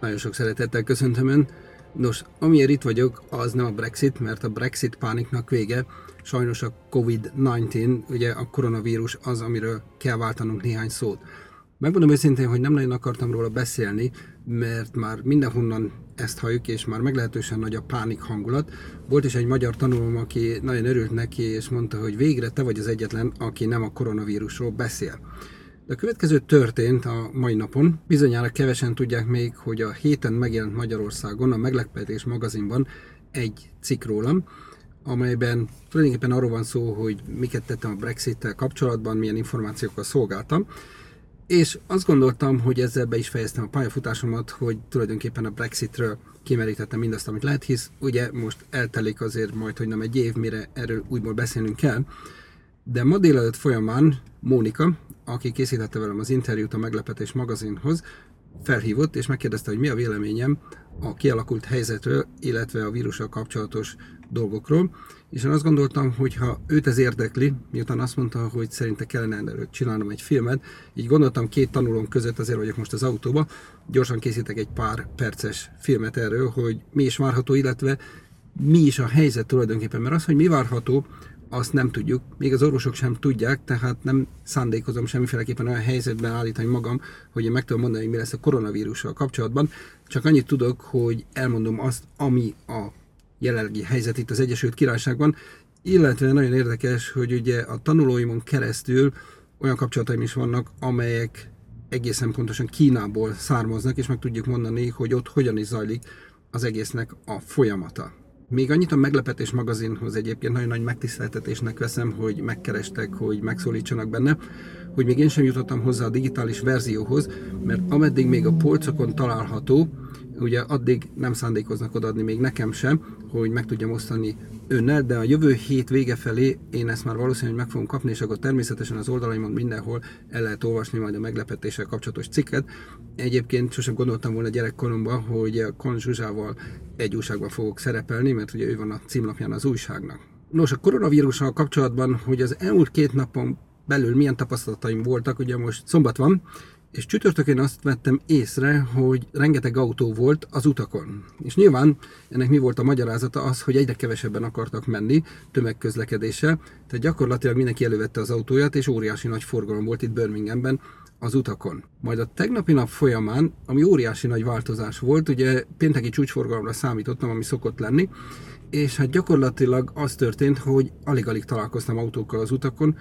Nagyon sok szeretettel köszöntöm Ön. Nos, amiért itt vagyok, az nem a Brexit, mert a Brexit pániknak vége. Sajnos a COVID-19, ugye a koronavírus az, amiről kell váltanunk néhány szót. Megmondom őszintén, hogy nem nagyon akartam róla beszélni, mert már mindenhonnan ezt halljuk, és már meglehetősen nagy a pánik hangulat. Volt is egy magyar tanulom, aki nagyon örült neki, és mondta, hogy végre te vagy az egyetlen, aki nem a koronavírusról beszél. De a következő történt a mai napon. Bizonyára kevesen tudják még, hogy a héten megjelent Magyarországon a Meglepetés magazinban egy cikk rólam, amelyben tulajdonképpen arról van szó, hogy miket tettem a Brexit-tel kapcsolatban, milyen információkkal szolgáltam. És azt gondoltam, hogy ezzel be is fejeztem a pályafutásomat, hogy tulajdonképpen a Brexitről kimerítettem mindazt, amit lehet, hisz ugye most eltelik azért majd, hogy nem egy év, mire erről újból beszélnünk kell. De ma délelőtt folyamán Mónika, aki készítette velem az interjút a Meglepetés magazinhoz, felhívott és megkérdezte, hogy mi a véleményem a kialakult helyzetről, illetve a vírussal kapcsolatos dolgokról. És én azt gondoltam, hogy ha őt ez érdekli, miután azt mondta, hogy szerinte kellene erről csinálnom egy filmet, így gondoltam két tanulón között, azért vagyok most az autóba, gyorsan készítek egy pár perces filmet erről, hogy mi is várható, illetve mi is a helyzet tulajdonképpen, mert az, hogy mi várható, azt nem tudjuk, még az orvosok sem tudják, tehát nem szándékozom semmiféleképpen olyan helyzetben állítani magam, hogy én meg tudom mondani, hogy mi lesz a koronavírussal kapcsolatban, csak annyit tudok, hogy elmondom azt, ami a jelenlegi helyzet itt az Egyesült Királyságban, illetve nagyon érdekes, hogy ugye a tanulóimon keresztül olyan kapcsolataim is vannak, amelyek egészen pontosan Kínából származnak, és meg tudjuk mondani, hogy ott hogyan is zajlik az egésznek a folyamata. Még annyit a Meglepetés magazinhoz egyébként nagyon nagy megtiszteltetésnek veszem, hogy megkerestek, hogy megszólítsanak benne, hogy még én sem jutottam hozzá a digitális verzióhoz, mert ameddig még a polcokon található, ugye addig nem szándékoznak odaadni még nekem sem, hogy meg tudjam osztani önnel, de a jövő hét vége felé én ezt már valószínűleg meg fogom kapni, és akkor természetesen az oldalaimon mindenhol el lehet olvasni majd a meglepetéssel kapcsolatos cikket. Egyébként sosem gondoltam volna gyerekkoromban, hogy Kon Zsuzsával egy újságban fogok szerepelni, mert ugye ő van a címlapján az újságnak. Nos, a koronavírussal kapcsolatban, hogy az elmúlt két napon belül milyen tapasztalataim voltak, ugye most szombat van, és csütörtökén azt vettem észre, hogy rengeteg autó volt az utakon. És nyilván ennek mi volt a magyarázata az, hogy egyre kevesebben akartak menni tömegközlekedéssel, tehát gyakorlatilag mindenki elővette az autóját, és óriási nagy forgalom volt itt Birminghamben az utakon. Majd a tegnapi nap folyamán, ami óriási nagy változás volt, ugye pénteki csúcsforgalomra számítottam, ami szokott lenni, és hát gyakorlatilag az történt, hogy alig-alig találkoztam autókkal az utakon,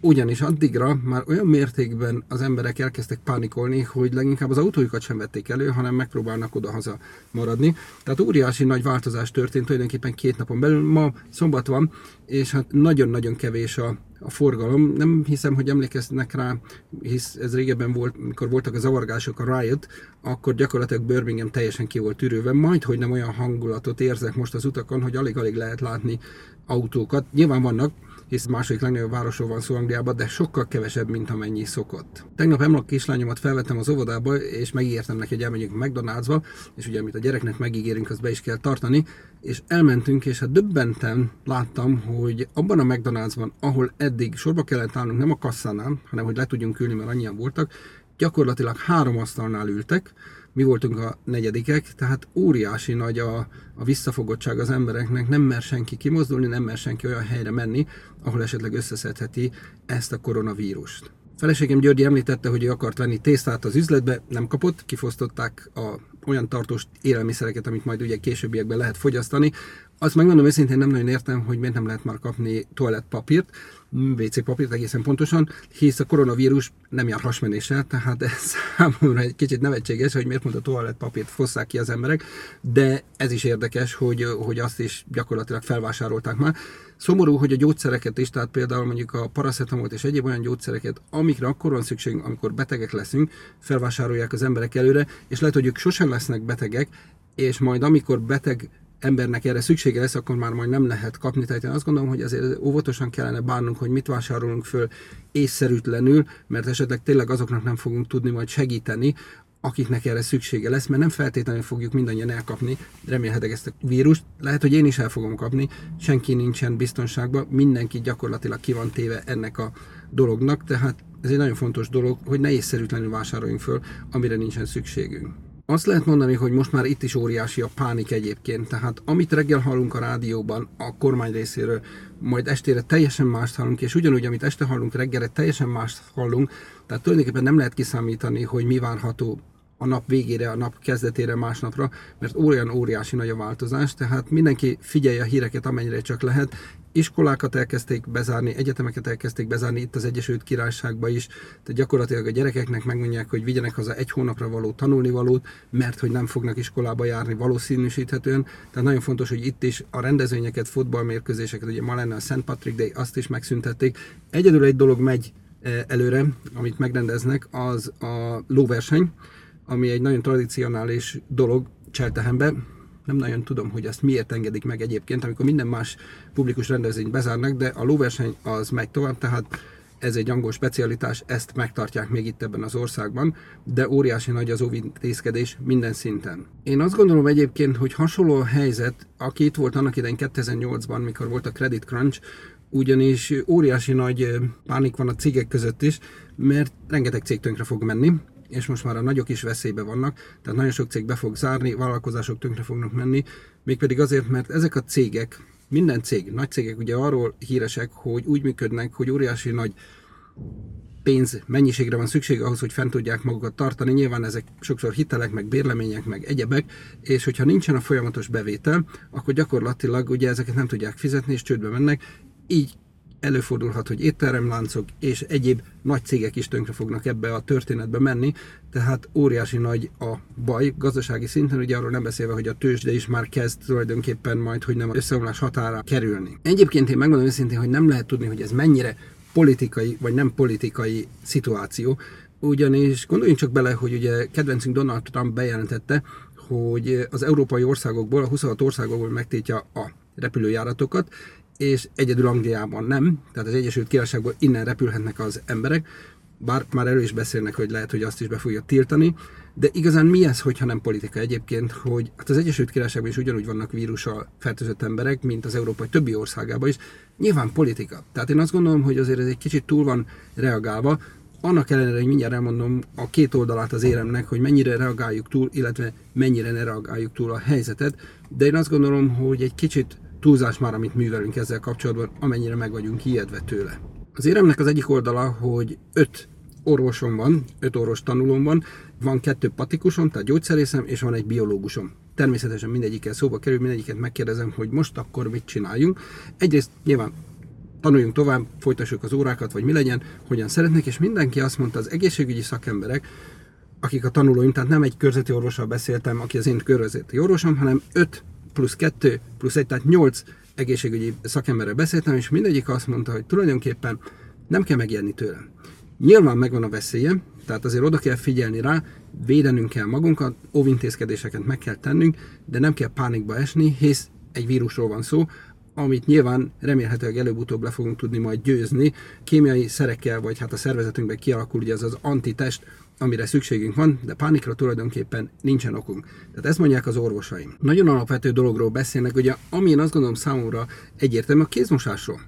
ugyanis addigra már olyan mértékben az emberek elkezdtek pánikolni, hogy leginkább az autójukat sem vették elő, hanem megpróbálnak oda-haza maradni. Tehát óriási nagy változás történt tulajdonképpen két napon belül. Ma szombat van, és hát nagyon-nagyon kevés a, a forgalom. Nem hiszem, hogy emlékeznek rá, hisz ez régebben volt, mikor voltak a zavargások, a Riot, akkor gyakorlatilag Birmingham teljesen ki volt tűrőve. Majd, hogy nem olyan hangulatot érzek most az utakon, hogy alig-alig lehet látni autókat. Nyilván vannak, hisz második legnagyobb városról van szó Angliában, de sokkal kevesebb, mint amennyi szokott. Tegnap Emlak kislányomat felvettem az óvodába, és megígértem neki, hogy elmegyünk McDonald'sba, és ugye amit a gyereknek megígérünk, azt be is kell tartani, és elmentünk, és hát döbbenten láttam, hogy abban a McDonald'sban, ahol eddig sorba kellett állnunk, nem a kasszánál, hanem hogy le tudjunk ülni, mert annyian voltak, gyakorlatilag három asztalnál ültek, mi voltunk a negyedikek, tehát óriási nagy a, a visszafogottság az embereknek, nem mer senki kimozdulni, nem mer senki olyan helyre menni, ahol esetleg összeszedheti ezt a koronavírust. Feleségem Györgyi említette, hogy ő akart venni tésztát az üzletbe, nem kapott, kifosztották a olyan tartós élelmiszereket, amit majd ugye későbbiekben lehet fogyasztani. Azt megmondom őszintén nem nagyon értem, hogy miért nem lehet már kapni toalettpapírt, WC papírt egészen pontosan, hisz a koronavírus nem jár hasmenéssel, tehát ez számomra egy kicsit nevetséges, hogy miért mondta toalettpapírt fosszák ki az emberek, de ez is érdekes, hogy, hogy azt is gyakorlatilag felvásárolták már. Szomorú, hogy a gyógyszereket is, tehát például mondjuk a paraszetamolt és egyéb olyan gyógyszereket, amikre akkor van szükségünk, amikor betegek leszünk, felvásárolják az emberek előre, és lehet, hogy ők sosem lesznek betegek, és majd amikor beteg embernek erre szüksége lesz, akkor már majd nem lehet kapni. Tehát én azt gondolom, hogy azért óvatosan kellene bánnunk, hogy mit vásárolunk föl észszerűtlenül, mert esetleg tényleg azoknak nem fogunk tudni majd segíteni, akiknek erre szüksége lesz, mert nem feltétlenül fogjuk mindannyian elkapni, remélhetek ezt a vírust. Lehet, hogy én is el fogom kapni, senki nincsen biztonságban, mindenki gyakorlatilag ki van téve ennek a dolognak, tehát ez egy nagyon fontos dolog, hogy ne észszerűtlenül vásároljunk föl, amire nincsen szükségünk. Azt lehet mondani, hogy most már itt is óriási a pánik egyébként, tehát amit reggel hallunk a rádióban a kormány részéről, majd estére teljesen mást hallunk, és ugyanúgy, amit este hallunk, reggelre teljesen mást hallunk, tehát tulajdonképpen nem lehet kiszámítani, hogy mi várható a nap végére, a nap kezdetére, másnapra, mert olyan óriási nagy a változás, tehát mindenki figyelje a híreket amennyire csak lehet. Iskolákat elkezdték bezárni, egyetemeket elkezdték bezárni itt az Egyesült Királyságban is, tehát gyakorlatilag a gyerekeknek megmondják, hogy vigyenek haza egy hónapra való tanulnivalót, mert hogy nem fognak iskolába járni valószínűsíthetően. Tehát nagyon fontos, hogy itt is a rendezvényeket, futballmérkőzéseket, ugye ma lenne a St. Patrick Day, azt is megszüntették. Egyedül egy dolog megy eh, előre, amit megrendeznek, az a lóverseny ami egy nagyon tradicionális dolog Cseltehembe. Nem nagyon tudom, hogy ezt miért engedik meg egyébként, amikor minden más publikus rendezvényt bezárnak, de a lóverseny az megy tovább, tehát ez egy angol specialitás, ezt megtartják még itt ebben az országban, de óriási nagy az óvintézkedés minden szinten. Én azt gondolom egyébként, hogy hasonló a helyzet, aki itt volt annak idején 2008-ban, mikor volt a Credit Crunch, ugyanis óriási nagy pánik van a cégek között is, mert rengeteg cég tönkre fog menni, és most már a nagyok is veszélybe vannak, tehát nagyon sok cég be fog zárni, vállalkozások tönkre fognak menni, mégpedig azért, mert ezek a cégek, minden cég, nagy cégek ugye arról híresek, hogy úgy működnek, hogy óriási nagy pénz mennyiségre van szükség ahhoz, hogy fent tudják magukat tartani. Nyilván ezek sokszor hitelek, meg bérlemények, meg egyebek, és hogyha nincsen a folyamatos bevétel, akkor gyakorlatilag ugye ezeket nem tudják fizetni, és csődbe mennek. Így előfordulhat, hogy étteremláncok és egyéb nagy cégek is tönkre fognak ebbe a történetbe menni, tehát óriási nagy a baj gazdasági szinten, ugye arról nem beszélve, hogy a tőzsde is már kezd tulajdonképpen majd, hogy nem összeomlás határa kerülni. Egyébként én megmondom őszintén, hogy nem lehet tudni, hogy ez mennyire politikai vagy nem politikai szituáció, ugyanis gondoljunk csak bele, hogy ugye kedvencünk Donald Trump bejelentette, hogy az európai országokból, a 26 országokból megtétja a repülőjáratokat, és egyedül Angliában nem, tehát az Egyesült Királyságból innen repülhetnek az emberek, bár már elő is beszélnek, hogy lehet, hogy azt is be fogja tiltani, de igazán mi ez, hogyha nem politika egyébként, hogy hát az Egyesült Királyságban is ugyanúgy vannak vírussal fertőzött emberek, mint az európai többi országában is, nyilván politika. Tehát én azt gondolom, hogy azért ez egy kicsit túl van reagálva, annak ellenére, hogy mindjárt elmondom a két oldalát az éremnek, hogy mennyire reagáljuk túl, illetve mennyire ne reagáljuk túl a helyzetet, de én azt gondolom, hogy egy kicsit túlzás már, amit művelünk ezzel kapcsolatban, amennyire meg vagyunk ijedve tőle. Az éremnek az egyik oldala, hogy öt orvosom van, öt orvos tanulóm van, van kettő patikusom, tehát gyógyszerészem, és van egy biológusom. Természetesen mindegyikkel szóba kerül, mindegyiket megkérdezem, hogy most akkor mit csináljunk. Egyrészt nyilván tanuljunk tovább, folytassuk az órákat, vagy mi legyen, hogyan szeretnék, és mindenki azt mondta, az egészségügyi szakemberek, akik a tanulóim, tehát nem egy körzeti orvossal beszéltem, aki az én körzeti orvosom, hanem öt plusz 2, plusz 1, tehát 8 egészségügyi szakemberrel beszéltem, és mindegyik azt mondta, hogy tulajdonképpen nem kell megijedni tőlem. Nyilván megvan a veszélye, tehát azért oda kell figyelni rá, védenünk kell magunkat, óvintézkedéseket meg kell tennünk, de nem kell pánikba esni, hisz egy vírusról van szó, amit nyilván remélhetőleg előbb-utóbb le fogunk tudni majd győzni. Kémiai szerekkel, vagy hát a szervezetünkben kialakul ugye ez az antitest, amire szükségünk van, de pánikra tulajdonképpen nincsen okunk. Tehát ezt mondják az orvosaim. Nagyon alapvető dologról beszélnek, ugye ami én azt gondolom számomra egyértelmű a kézmosásról.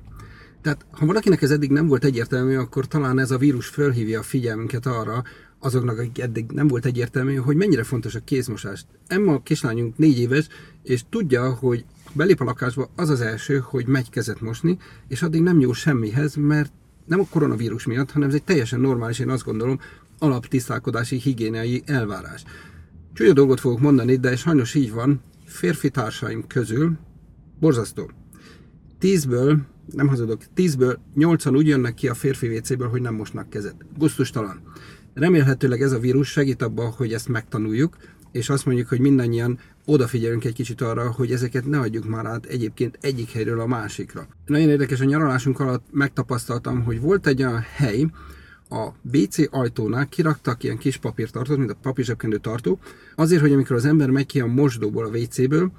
Tehát ha valakinek ez eddig nem volt egyértelmű, akkor talán ez a vírus fölhívja a figyelmünket arra, azoknak, akik eddig nem volt egyértelmű, hogy mennyire fontos a kézmosás. Emma a kislányunk négy éves, és tudja, hogy belép a lakásba, az az első, hogy megy kezet mosni, és addig nem nyúl semmihez, mert nem a koronavírus miatt, hanem ez egy teljesen normális, én azt gondolom, alaptisztálkodási higiéniai elvárás. Csúnya dolgot fogok mondani, de sajnos így van, férfi társaim közül borzasztó. Tízből, nem hazudok, tízből nyolcan úgy jönnek ki a férfi WC-ből, hogy nem mosnak kezet. Gusztustalan. Remélhetőleg ez a vírus segít abban, hogy ezt megtanuljuk, és azt mondjuk, hogy mindannyian odafigyelünk egy kicsit arra, hogy ezeket ne adjuk már át egyébként egyik helyről a másikra. Nagyon érdekes, a nyaralásunk alatt megtapasztaltam, hogy volt egy olyan hely, a WC ajtónál kiraktak ilyen kis papírtartót, mint a papírzsebkendő tartó, azért, hogy amikor az ember megy ki a mosdóból, a WC-ből,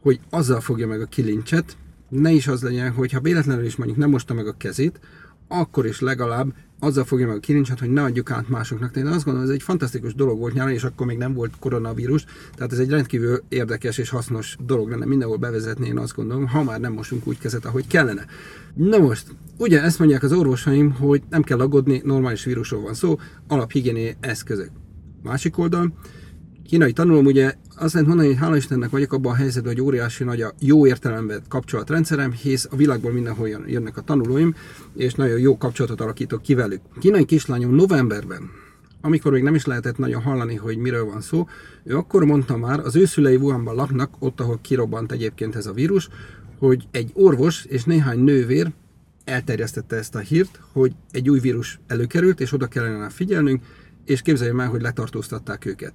hogy azzal fogja meg a kilincset, ne is az legyen, hogy ha véletlenül is mondjuk nem mosta meg a kezét, akkor is legalább azzal fogja meg a kilincset, hogy ne adjuk át másoknak. Tehát én azt gondolom, ez egy fantasztikus dolog volt nyáron, és akkor még nem volt koronavírus, tehát ez egy rendkívül érdekes és hasznos dolog lenne mindenhol bevezetni, én azt gondolom, ha már nem mosunk úgy kezet, ahogy kellene. Na most, ugye ezt mondják az orvosaim, hogy nem kell aggódni, normális vírusról van szó, alaphigiéni eszközök. Másik oldal, kínai tanulom, ugye azt lehet mondani, hogy hála Istennek vagyok abban a helyzetben, hogy óriási nagy a jó értelemben kapcsolatrendszerem, hisz a világból mindenhol jönnek a tanulóim, és nagyon jó kapcsolatot alakítok ki velük. Kínai kislányom novemberben, amikor még nem is lehetett nagyon hallani, hogy miről van szó, ő akkor mondta már, az ő szülei Wuhanban laknak, ott, ahol kirobbant egyébként ez a vírus, hogy egy orvos és néhány nővér elterjesztette ezt a hírt, hogy egy új vírus előkerült, és oda kellene figyelnünk, és képzeljük el, hogy letartóztatták őket.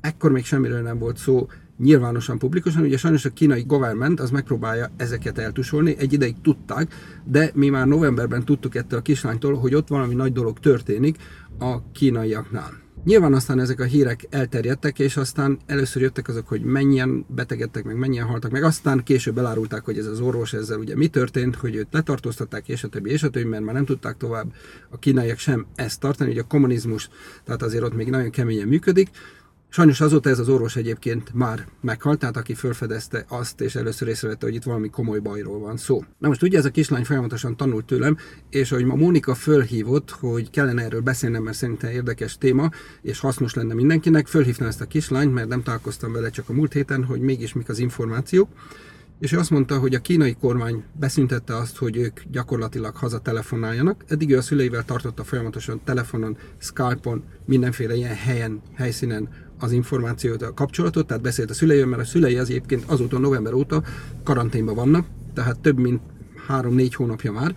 Ekkor még semmiről nem volt szó nyilvánosan, publikusan, ugye sajnos a kínai government az megpróbálja ezeket eltusolni, egy ideig tudták, de mi már novemberben tudtuk ettől a kislánytól, hogy ott valami nagy dolog történik a kínaiaknál. Nyilván aztán ezek a hírek elterjedtek, és aztán először jöttek azok, hogy mennyien betegedtek, meg mennyien haltak, meg. Aztán később elárulták, hogy ez az orvos ezzel ugye mi történt, hogy őt letartóztatták, és a többi, és a többi, mert már nem tudták tovább a kínaiak sem ezt tartani, hogy a kommunizmus, tehát azért ott még nagyon keményen működik, Sajnos azóta ez az orvos egyébként már meghalt, tehát aki felfedezte azt, és először észrevette, hogy itt valami komoly bajról van szó. Na most ugye ez a kislány folyamatosan tanult tőlem, és ahogy ma Mónika fölhívott, hogy kellene erről beszélnem, mert szerintem érdekes téma, és hasznos lenne mindenkinek, fölhívtam ezt a kislányt, mert nem találkoztam vele csak a múlt héten, hogy mégis mik az információk. És ő azt mondta, hogy a kínai kormány beszüntette azt, hogy ők gyakorlatilag hazatelefonáljanak. Eddig ő a szüleivel tartotta folyamatosan telefonon, Skype-on, mindenféle ilyen helyen, helyszínen az információt, a kapcsolatot, tehát beszélt a szüleivel, mert a szülei az egyébként azóta november óta karanténban vannak, tehát több mint három-négy hónapja már,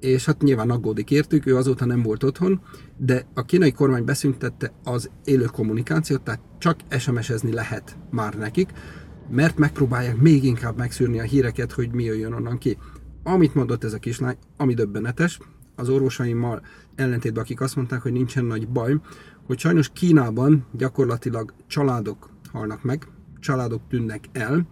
és hát nyilván aggódik értük, ő azóta nem volt otthon, de a kínai kormány beszüntette az élő kommunikációt, tehát csak SMS-ezni lehet már nekik, mert megpróbálják még inkább megszűrni a híreket, hogy mi jöjjön onnan ki. Amit mondott ez a kislány, ami döbbenetes, az orvosaimmal ellentétben, akik azt mondták, hogy nincsen nagy baj, hogy sajnos Kínában gyakorlatilag családok halnak meg, családok tűnnek el,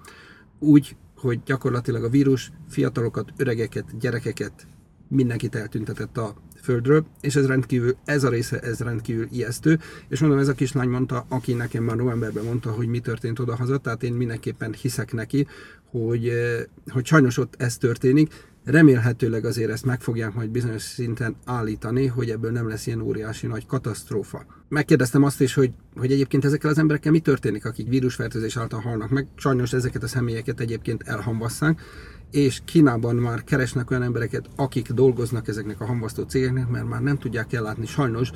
úgy, hogy gyakorlatilag a vírus fiatalokat, öregeket, gyerekeket, mindenkit eltüntetett a földről, és ez rendkívül, ez a része, ez rendkívül ijesztő, és mondom, ez a kislány mondta, aki nekem már novemberben mondta, hogy mi történt oda-haza, tehát én mindenképpen hiszek neki, hogy, eh, hogy sajnos ott ez történik, Remélhetőleg azért ezt meg fogják majd bizonyos szinten állítani, hogy ebből nem lesz ilyen óriási nagy katasztrófa. Megkérdeztem azt is, hogy, hogy egyébként ezekkel az emberekkel mi történik, akik vírusfertőzés által halnak meg. Sajnos ezeket a személyeket egyébként elhamvasszák, és Kínában már keresnek olyan embereket, akik dolgoznak ezeknek a hamvasztó cégeknek, mert már nem tudják ellátni sajnos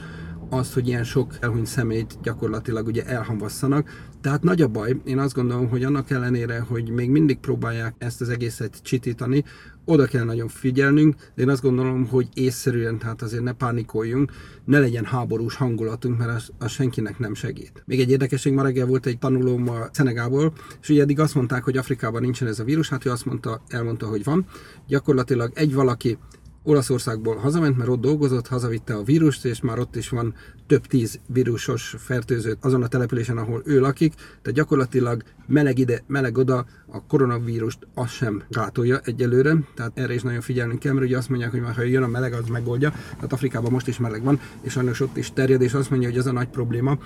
azt, hogy ilyen sok elhunyt szemét gyakorlatilag ugye elhamvasszanak. Tehát nagy a baj, én azt gondolom, hogy annak ellenére, hogy még mindig próbálják ezt az egészet csitítani, oda kell nagyon figyelnünk, de én azt gondolom, hogy észszerűen, tehát azért ne pánikoljunk, ne legyen háborús hangulatunk, mert az, az senkinek nem segít. Még egy érdekesség, ma reggel volt egy tanulóm a Szenegából, és ugye eddig azt mondták, hogy Afrikában nincsen ez a vírus, hát ő azt mondta, elmondta, hogy van. Gyakorlatilag egy valaki Olaszországból hazament, mert ott dolgozott, hazavitte a vírust, és már ott is van több tíz vírusos fertőzött azon a településen, ahol ő lakik, tehát gyakorlatilag meleg ide, meleg oda, a koronavírust az sem gátolja egyelőre, tehát erre is nagyon figyelnünk kell, mert ugye azt mondják, hogy ha jön a meleg, az megoldja, tehát Afrikában most is meleg van, és sajnos ott is terjed, és azt mondja, hogy ez a nagy probléma,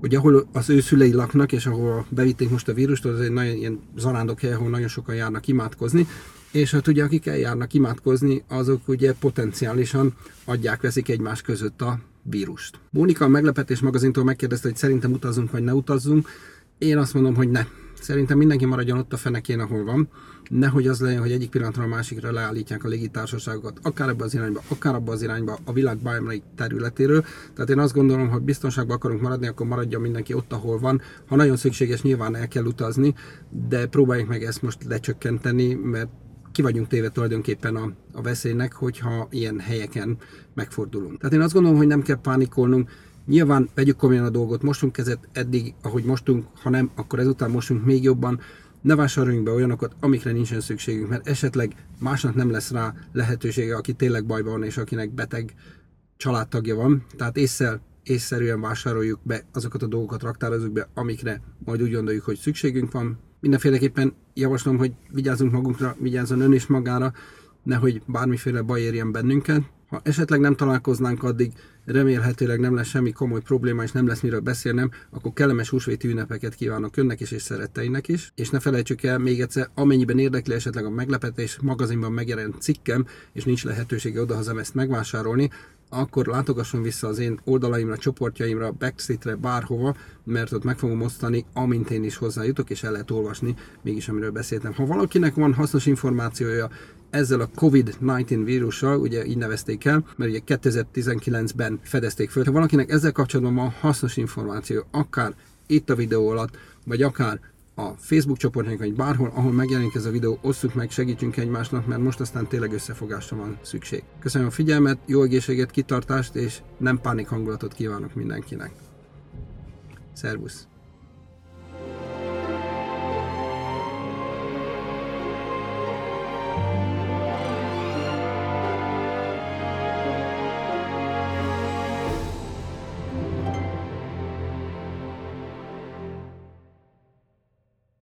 hogy ahol az ő szülei laknak, és ahol bevitték most a vírust, az egy nagyon ilyen zarándok hely, ahol nagyon sokan járnak imádkozni, és hát ugye akik eljárnak imádkozni, azok ugye potenciálisan adják, veszik egymás között a vírust. Mónika a Meglepetés magazintól megkérdezte, hogy szerintem utazzunk vagy ne utazzunk. Én azt mondom, hogy ne. Szerintem mindenki maradjon ott a fenekén, ahol van. Nehogy az legyen, hogy egyik pillanatra a másikra leállítják a légitársaságokat, akár ebbe az irányba, akár abba az irányba, a világ bármelyik területéről. Tehát én azt gondolom, hogy biztonságban akarunk maradni, akkor maradjon mindenki ott, ahol van. Ha nagyon szükséges, nyilván el kell utazni, de próbáljuk meg ezt most lecsökkenteni, mert ki vagyunk téve tulajdonképpen a, a veszélynek, hogyha ilyen helyeken megfordulunk. Tehát én azt gondolom, hogy nem kell pánikolnunk, Nyilván vegyük komolyan a dolgot, mostunk kezet eddig, ahogy mostunk, ha nem, akkor ezután mostunk még jobban. Ne vásároljunk be olyanokat, amikre nincsen szükségünk, mert esetleg másnak nem lesz rá lehetősége, aki tényleg bajban van, és akinek beteg családtagja van. Tehát észszel, észszerűen vásároljuk be azokat a dolgokat, raktározunk be, amikre majd úgy gondoljuk, hogy szükségünk van, mindenféleképpen javaslom, hogy vigyázzunk magunkra, vigyázzon ön is magára, nehogy bármiféle baj érjen bennünket. Ha esetleg nem találkoznánk addig, remélhetőleg nem lesz semmi komoly probléma, és nem lesz miről beszélnem, akkor kellemes húsvéti ünnepeket kívánok önnek is és szeretteinek is. És ne felejtsük el még egyszer, amennyiben érdekli esetleg a meglepetés magazinban megjelent cikkem, és nincs lehetősége odahazam ezt megvásárolni, akkor látogasson vissza az én oldalaimra, csoportjaimra, Backstreetre, bárhova, mert ott meg fogom osztani, amint én is hozzájutok, és el lehet olvasni mégis, amiről beszéltem. Ha valakinek van hasznos információja ezzel a COVID-19 vírussal, ugye így nevezték el, mert ugye 2019-ben fedezték föl. Ha valakinek ezzel kapcsolatban van hasznos információ, akár itt a videó alatt, vagy akár a Facebook csoportjánk, vagy bárhol, ahol megjelenik ez a videó, osszuk meg, segítsünk egymásnak, mert most aztán tényleg összefogásra van szükség. Köszönöm a figyelmet, jó egészséget, kitartást, és nem pánik hangulatot kívánok mindenkinek. Szervusz!